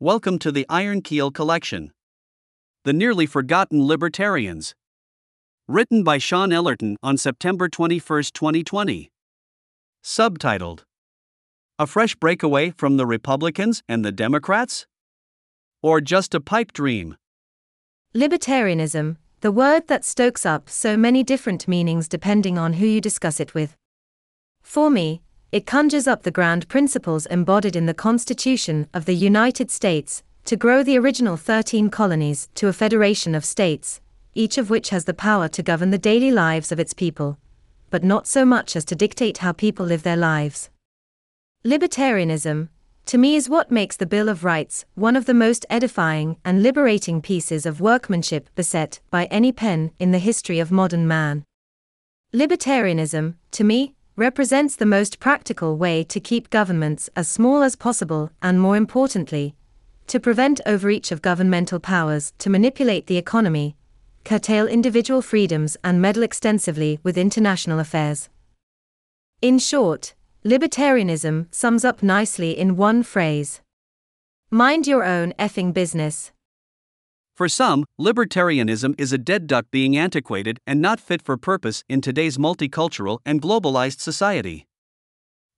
Welcome to the Iron Keel Collection. The Nearly Forgotten Libertarians. Written by Shôn Ellerton on September 21, 2020. Subtitled A Fresh Breakaway from the Republicans and the Democrats? Or just a pipe dream? Libertarianism, the word that stokes up so many different meanings depending on who you discuss it with. For me, it conjures up the grand principles embodied in the Constitution of the United States to grow the original 13 colonies to a federation of states, each of which has the power to govern the daily lives of its people, but not so much as to dictate how people live their lives. Libertarianism, to me, is what makes the Bill of Rights one of the most edifying and liberating pieces of workmanship beset by any pen in the history of modern man. Libertarianism, to me, represents the most practical way to keep governments as small as possible and, more importantly, to prevent overreach of governmental powers to manipulate the economy, curtail individual freedoms, and meddle extensively with international affairs. In short, libertarianism sums up nicely in one phrase Mind your own effing business. For some, libertarianism is a dead duck being antiquated and not fit for purpose in today's multicultural and globalized society.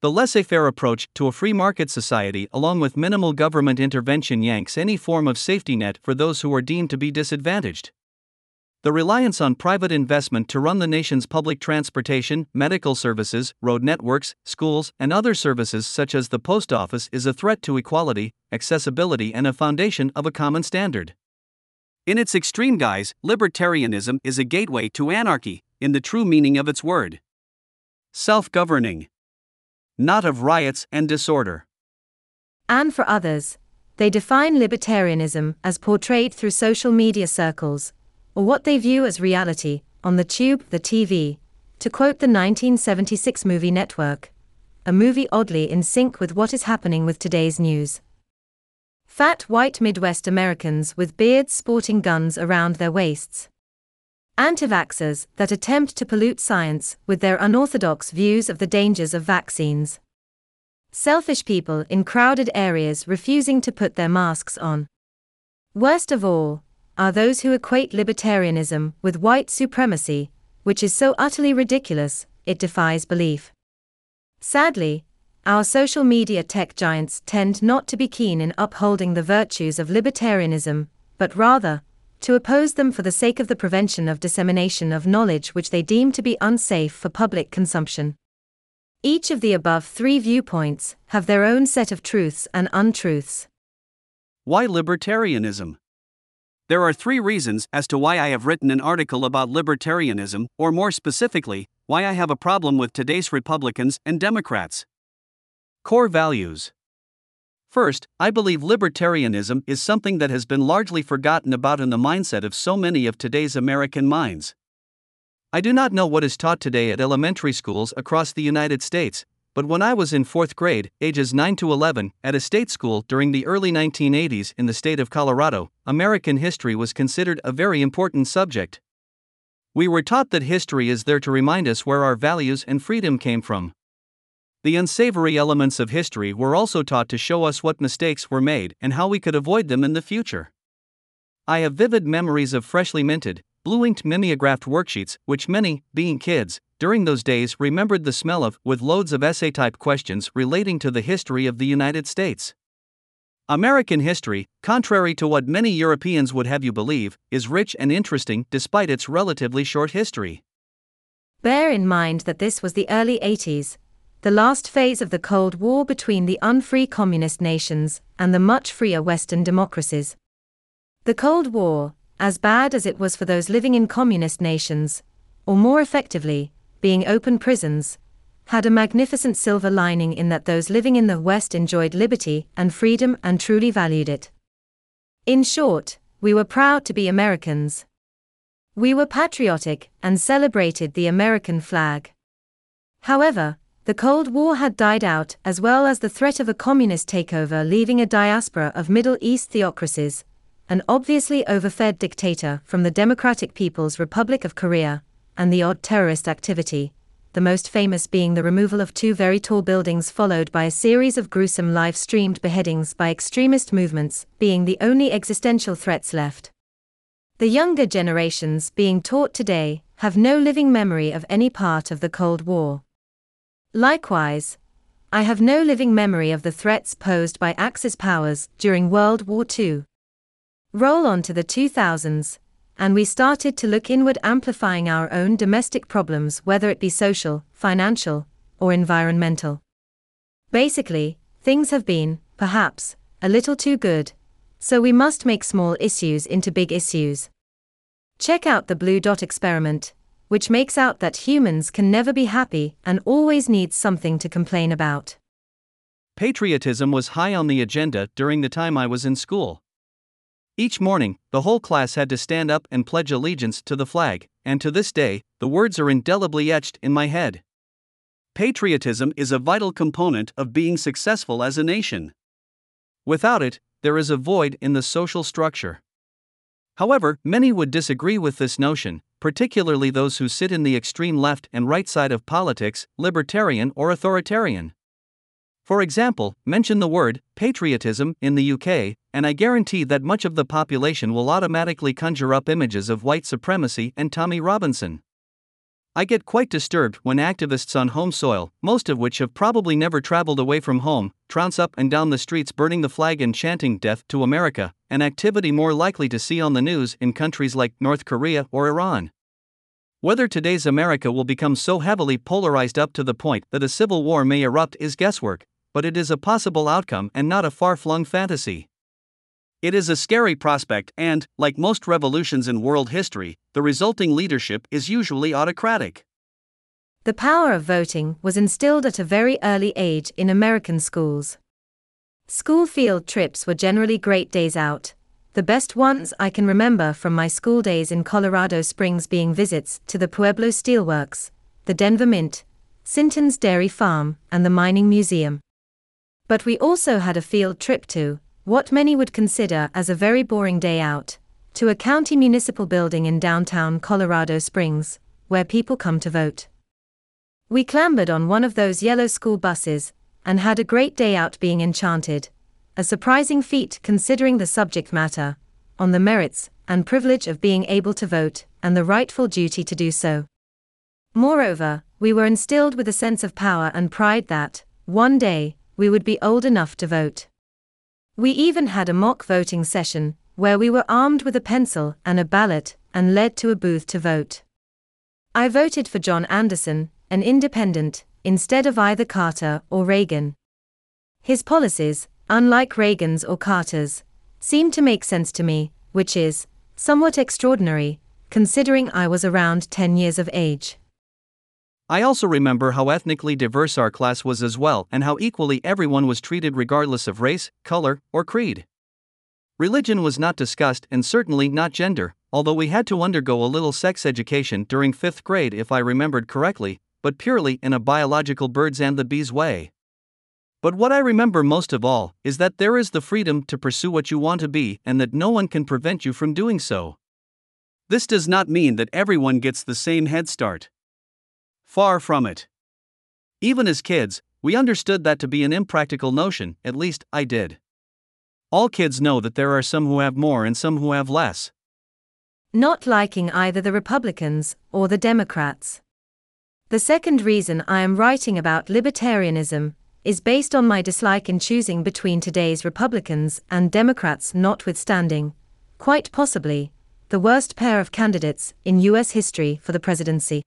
The laissez faire approach to a free market society, along with minimal government intervention, yanks any form of safety net for those who are deemed to be disadvantaged. The reliance on private investment to run the nation's public transportation, medical services, road networks, schools, and other services such as the post office is a threat to equality, accessibility, and a foundation of a common standard. In its extreme guise, libertarianism is a gateway to anarchy, in the true meaning of its word. Self governing. Not of riots and disorder. And for others, they define libertarianism as portrayed through social media circles, or what they view as reality, on the tube, the TV, to quote the 1976 movie Network, a movie oddly in sync with what is happening with today's news. Fat white Midwest Americans with beards sporting guns around their waists. Anti-vaxxers that attempt to pollute science with their unorthodox views of the dangers of vaccines. Selfish people in crowded areas refusing to put their masks on. Worst of all, are those who equate libertarianism with white supremacy, which is so utterly ridiculous, it defies belief. Sadly, our social media tech giants tend not to be keen in upholding the virtues of libertarianism, but rather, to oppose them for the sake of the prevention of dissemination of knowledge which they deem to be unsafe for public consumption. Each of the above three viewpoints have their own set of truths and untruths. Why libertarianism? There are three reasons as to why I have written an article about libertarianism, or more specifically, why I have a problem with today's Republicans and Democrats. Core values. First, I believe libertarianism is something that has been largely forgotten about in the mindset of so many of today's American minds. I do not know what is taught today at elementary schools across the United States, but when I was in fourth grade, ages 9 to 11, at a state school during the early 1980s in the state of Colorado, American history was considered a very important subject. We were taught that history is there to remind us where our values and freedom came from. The unsavory elements of history were also taught to show us what mistakes were made and how we could avoid them in the future. I have vivid memories of freshly minted, blue inked mimeographed worksheets, which many, being kids, during those days remembered the smell of, with loads of essay type questions relating to the history of the United States. American history, contrary to what many Europeans would have you believe, is rich and interesting despite its relatively short history. Bear in mind that this was the early 80s, the last phase of the Cold War between the unfree communist nations and the much freer Western democracies. The Cold War, as bad as it was for those living in communist nations, or more effectively, being open prisons, had a magnificent silver lining in that those living in the West enjoyed liberty and freedom and truly valued it. In short, we were proud to be Americans. We were patriotic and celebrated the American flag. However, the Cold War had died out, as well as the threat of a communist takeover, leaving a diaspora of Middle East theocracies, an obviously overfed dictator from the Democratic People's Republic of Korea, and the odd terrorist activity, the most famous being the removal of two very tall buildings, followed by a series of gruesome live streamed beheadings by extremist movements, being the only existential threats left. The younger generations being taught today have no living memory of any part of the Cold War. Likewise, I have no living memory of the threats posed by Axis powers during World War II. Roll on to the 2000s, and we started to look inward, amplifying our own domestic problems, whether it be social, financial, or environmental. Basically, things have been, perhaps, a little too good, so we must make small issues into big issues. Check out the Blue Dot experiment, which makes out that humans can never be happy and always need something to complain about. Patriotism was high on the agenda during the time I was in school. Each morning, the whole class had to stand up and pledge allegiance to the flag, and to this day, the words are indelibly etched in my head. Patriotism is a vital component of being successful as a nation. Without it, there is a void in the social structure. However, many would disagree with this notion, particularly those who sit in the extreme left and right side of politics, libertarian or authoritarian. For example, mention the word patriotism in the UK, and I guarantee that much of the population will automatically conjure up images of white supremacy and Tommy Robinson. I get quite disturbed when activists on home soil, most of which have probably never traveled away from home, trounce up and down the streets burning the flag and chanting Death to America, an activity more likely to see on the news in countries like North Korea or Iran. Whether today's America will become so heavily polarized up to the point that a civil war may erupt is guesswork, but it is a possible outcome and not a far flung fantasy. It is a scary prospect, and, like most revolutions in world history, the resulting leadership is usually autocratic. The power of voting was instilled at a very early age in American schools. School field trips were generally great days out, the best ones I can remember from my school days in Colorado Springs being visits to the Pueblo Steelworks, the Denver Mint, Sinton's Dairy Farm, and the Mining Museum. But we also had a field trip to, what many would consider as a very boring day out, to a county municipal building in downtown Colorado Springs, where people come to vote. We clambered on one of those yellow school buses, and had a great day out being enchanted, a surprising feat considering the subject matter, on the merits and privilege of being able to vote, and the rightful duty to do so. Moreover, we were instilled with a sense of power and pride that, one day, we would be old enough to vote. We even had a mock voting session, where we were armed with a pencil and a ballot and led to a booth to vote. I voted for John Anderson, an independent, instead of either Carter or Reagan. His policies, unlike Reagan's or Carter's, seemed to make sense to me, which is somewhat extraordinary, considering I was around 10 years of age. I also remember how ethnically diverse our class was as well, and how equally everyone was treated regardless of race, color, or creed. Religion was not discussed, and certainly not gender, although we had to undergo a little sex education during fifth grade if I remembered correctly, but purely in a biological birds and the bees way. But what I remember most of all is that there is the freedom to pursue what you want to be and that no one can prevent you from doing so. This does not mean that everyone gets the same head start. Far from it. Even as kids, we understood that to be an impractical notion, at least, I did. All kids know that there are some who have more and some who have less. Not liking either the Republicans or the Democrats. The second reason I am writing about libertarianism is based on my dislike in choosing between today's Republicans and Democrats, notwithstanding, quite possibly, the worst pair of candidates in U.S. history for the presidency.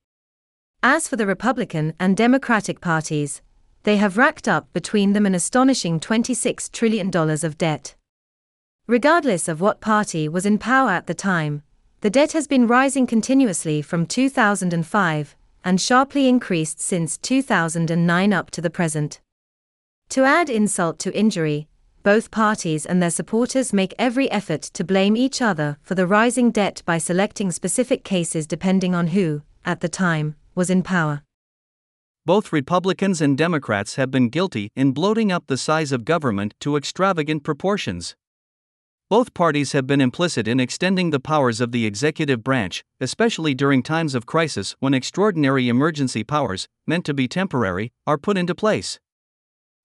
As for the Republican and Democratic parties, they have racked up between them an astonishing $26 trillion of debt. Regardless of what party was in power at the time, the debt has been rising continuously from 2005 and sharply increased since 2009 up to the present. To add insult to injury, both parties and their supporters make every effort to blame each other for the rising debt by selecting specific cases depending on who, at the time, was in power. Both Republicans and Democrats have been guilty in bloating up the size of government to extravagant proportions. Both parties have been implicit in extending the powers of the executive branch, especially during times of crisis when extraordinary emergency powers, meant to be temporary, are put into place.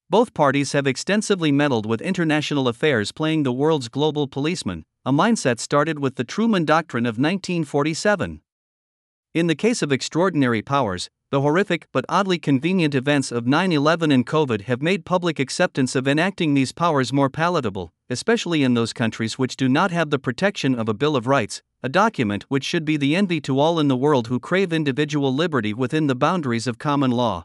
Both parties have extensively meddled with international affairs, playing the world's global policeman, a mindset started with the Truman Doctrine of 1947. In the case of extraordinary powers, the horrific but oddly convenient events of 9 11 and COVID have made public acceptance of enacting these powers more palatable, especially in those countries which do not have the protection of a Bill of Rights, a document which should be the envy to all in the world who crave individual liberty within the boundaries of common law.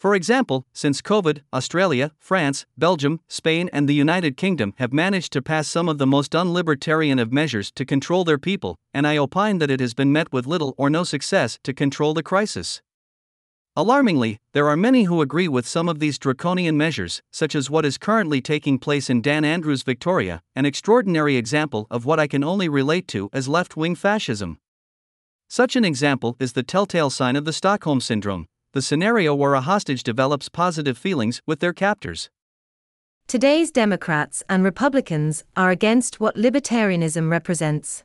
For example, since COVID, Australia, France, Belgium, Spain, and the United Kingdom have managed to pass some of the most unlibertarian of measures to control their people, and I opine that it has been met with little or no success to control the crisis. Alarmingly, there are many who agree with some of these draconian measures, such as what is currently taking place in Dan Andrews' Victoria, an extraordinary example of what I can only relate to as left wing fascism. Such an example is the telltale sign of the Stockholm Syndrome, the scenario where a hostage develops positive feelings with their captors. Today's Democrats and Republicans are against what libertarianism represents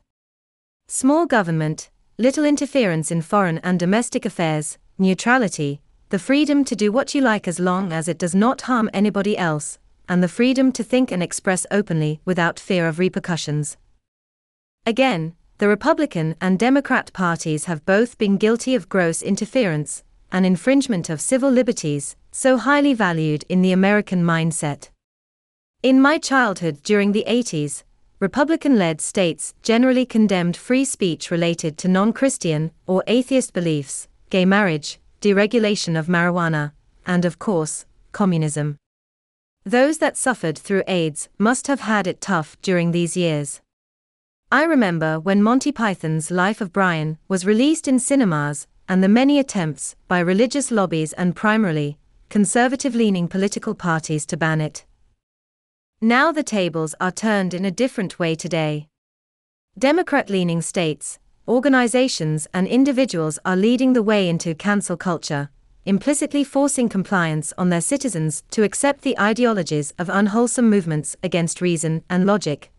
small government, little interference in foreign and domestic affairs, neutrality, the freedom to do what you like as long as it does not harm anybody else, and the freedom to think and express openly without fear of repercussions. Again, the Republican and Democrat parties have both been guilty of gross interference, an infringement of civil liberties, so highly valued in the American mindset. In my childhood during the 80s, Republican led states generally condemned free speech related to non Christian or atheist beliefs, gay marriage, deregulation of marijuana, and of course, communism. Those that suffered through AIDS must have had it tough during these years. I remember when Monty Python's Life of Brian was released in cinemas, and the many attempts, by religious lobbies and primarily, conservative leaning political parties to ban it. Now the tables are turned in a different way today. Democrat leaning states, organizations, and individuals are leading the way into cancel culture, implicitly forcing compliance on their citizens to accept the ideologies of unwholesome movements against reason and logic,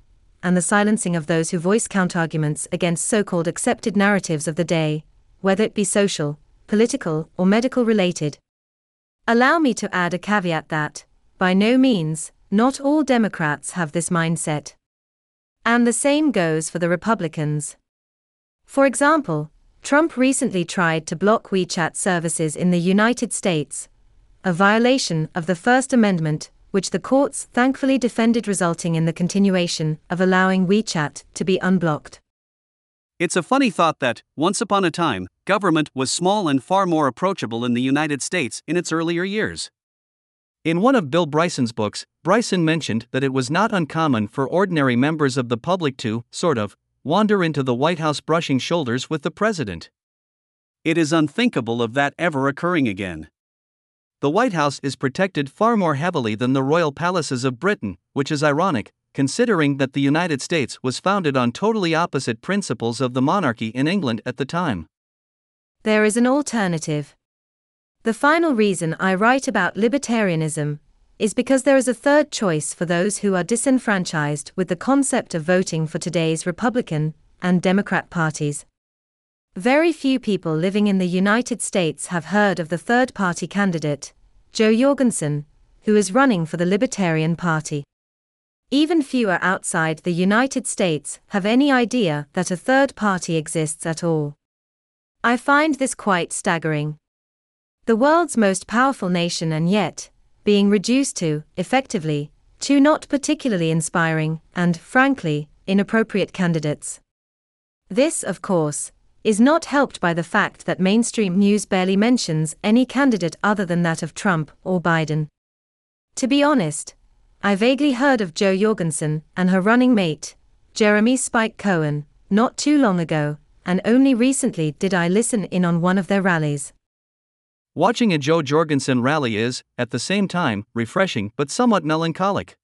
and the silencing of those who voice counterarguments against so called accepted narratives of the day, whether it be social, political, or medical related. Allow me to add a caveat that, by no means, not all Democrats have this mindset. And the same goes for the Republicans. For example, Trump recently tried to block WeChat services in the United States, a violation of the First Amendment, which the courts thankfully defended, resulting in the continuation of allowing WeChat to be unblocked. It's a funny thought that, once upon a time, government was small and far more approachable in the United States in its earlier years. In one of Bill Bryson's books, Bryson mentioned that it was not uncommon for ordinary members of the public to, sort of, wander into the White House brushing shoulders with the president. It is unthinkable of that ever occurring again. The White House is protected far more heavily than the royal palaces of Britain, which is ironic, considering that the United States was founded on totally opposite principles of the monarchy in England at the time. There is an alternative. The final reason I write about libertarianism is because there is a third choice for those who are disenfranchised with the concept of voting for today's Republican and Democrat parties. Very few people living in the United States have heard of the third party candidate, Jo Jorgensen, who is running for the Libertarian Party. Even fewer outside the United States have any idea that a third party exists at all. I find this quite staggering. The world's most powerful nation, and yet, being reduced to, effectively, two not particularly inspiring, and, frankly, inappropriate candidates. This, of course, is not helped by the fact that mainstream news barely mentions any candidate other than that of Trump or Biden. To be honest, I vaguely heard of Jo Jorgensen and her running mate, Jeremy Spike Cohen, not too long ago, and only recently did I listen in on one of their rallies. Watching a Jo Jorgensen rally is, at the same time, refreshing but somewhat melancholic.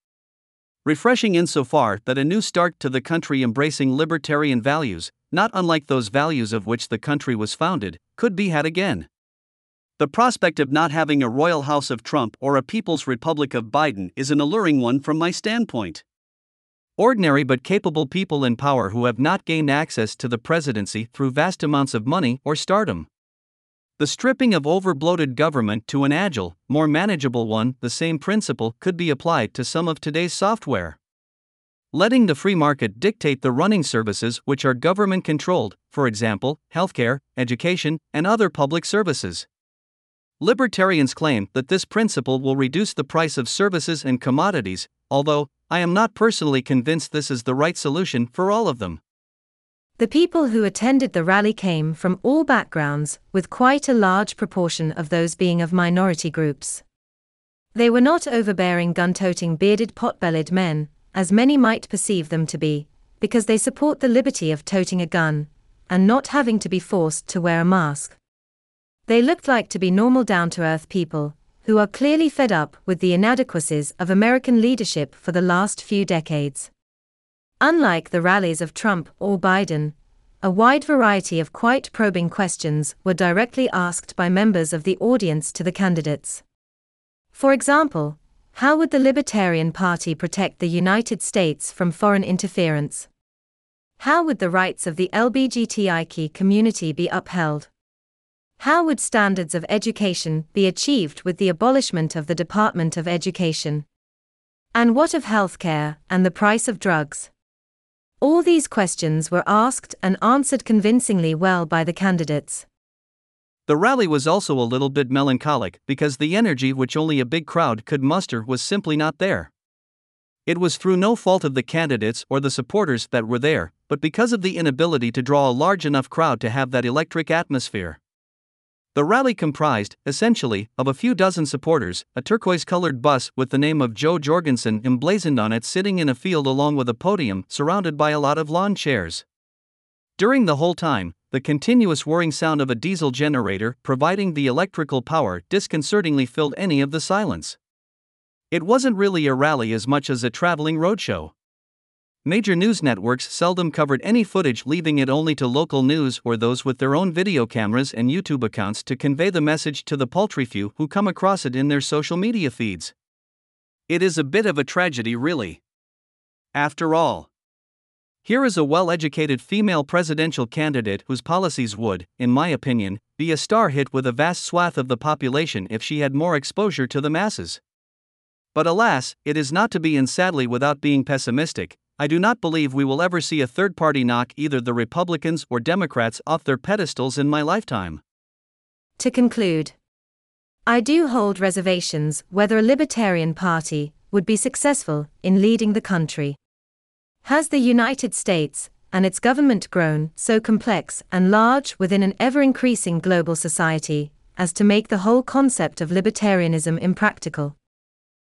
Refreshing insofar that a new start to the country embracing libertarian values, not unlike those values of which the country was founded, could be had again. The prospect of not having a royal house of Trump or a People's Republic of Biden is an alluring one from my standpoint. Ordinary but capable people in power who have not gained access to the presidency through vast amounts of money or stardom. The stripping of overbloated government to an agile, more manageable one, the same principle could be applied to some of today's software. Letting the free market dictate the running services which are government controlled, for example, healthcare, education, and other public services. Libertarians claim that this principle will reduce the price of services and commodities, although, I am not personally convinced this is the right solution for all of them. The people who attended the rally came from all backgrounds, with quite a large proportion of those being of minority groups. They were not overbearing gun toting bearded pot bellied men, as many might perceive them to be, because they support the liberty of toting a gun, and not having to be forced to wear a mask. They looked like to be normal down to earth people, who are clearly fed up with the inadequacies of American leadership for the last few decades. Unlike the rallies of Trump or Biden, a wide variety of quite probing questions were directly asked by members of the audience to the candidates. For example, how would the Libertarian Party protect the United States from foreign interference? How would the rights of the LGBTIQ community be upheld? How would standards of education be achieved with the abolishment of the Department of Education? And what of healthcare and the price of drugs? All these questions were asked and answered convincingly well by the candidates. The rally was also a little bit melancholic because the energy which only a big crowd could muster was simply not there. It was through no fault of the candidates or the supporters that were there, but because of the inability to draw a large enough crowd to have that electric atmosphere. The rally comprised, essentially, of a few dozen supporters, a turquoise colored bus with the name of Jo Jorgensen emblazoned on it sitting in a field along with a podium surrounded by a lot of lawn chairs. During the whole time, the continuous whirring sound of a diesel generator providing the electrical power disconcertingly filled any of the silence. It wasn't really a rally as much as a traveling roadshow. Major news networks seldom covered any footage, leaving it only to local news or those with their own video cameras and YouTube accounts to convey the message to the paltry few who come across it in their social media feeds. It is a bit of a tragedy, really. After all, here is a well educated female presidential candidate whose policies would, in my opinion, be a star hit with a vast swath of the population if she had more exposure to the masses. But alas, it is not to be, and sadly, without being pessimistic, I do not believe we will ever see a third party knock either the Republicans or Democrats off their pedestals in my lifetime. To conclude, I do hold reservations whether a Libertarian Party would be successful in leading the country. Has the United States and its government grown so complex and large within an ever increasing global society as to make the whole concept of libertarianism impractical?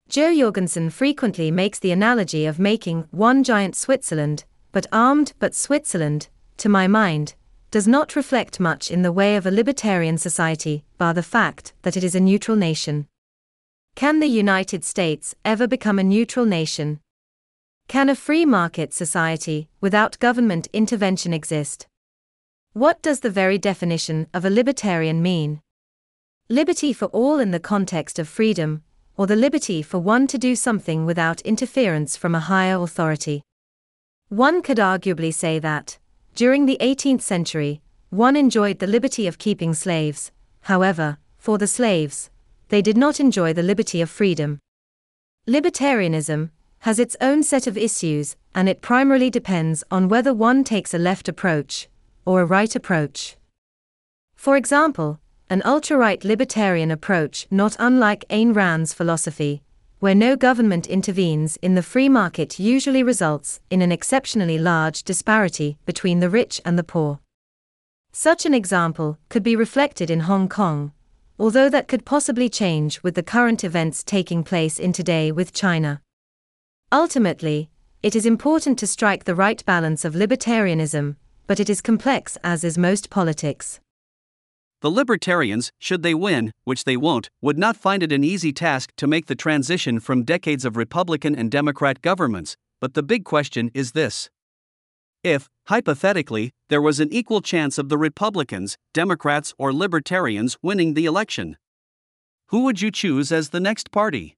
Jo Jorgensen frequently makes the analogy of making one giant Switzerland, but armed but Switzerland, to my mind, does not reflect much in the way of a libertarian society, bar the fact that it is a neutral nation. Can the United States ever become a neutral nation? Can a free market society, without government intervention, exist? What does the very definition of a libertarian mean? Liberty for all in the context of freedom, or the liberty for one to do something without interference from a higher authority. One could arguably say that, during the 18th century, one enjoyed the liberty of keeping slaves, however, for the slaves, they did not enjoy the liberty of freedom. Libertarianism has its own set of issues, and it primarily depends on whether one takes a left approach or a right approach. For example, an ultra-right libertarian approach not unlike Ayn Rand's philosophy, where no government intervenes in the free market usually results in an exceptionally large disparity between the rich and the poor. Such an example could be reflected in Hong Kong, although that could possibly change with the current events taking place in today with China. Ultimately, it is important to strike the right balance of libertarianism, but it is complex as is most politics. The Libertarians, should they win, which they won't, would not find it an easy task to make the transition from decades of Republican and Democrat governments, but the big question is this. If, hypothetically, there was an equal chance of the Republicans, Democrats, or Libertarians winning the election, who would you choose as the next party?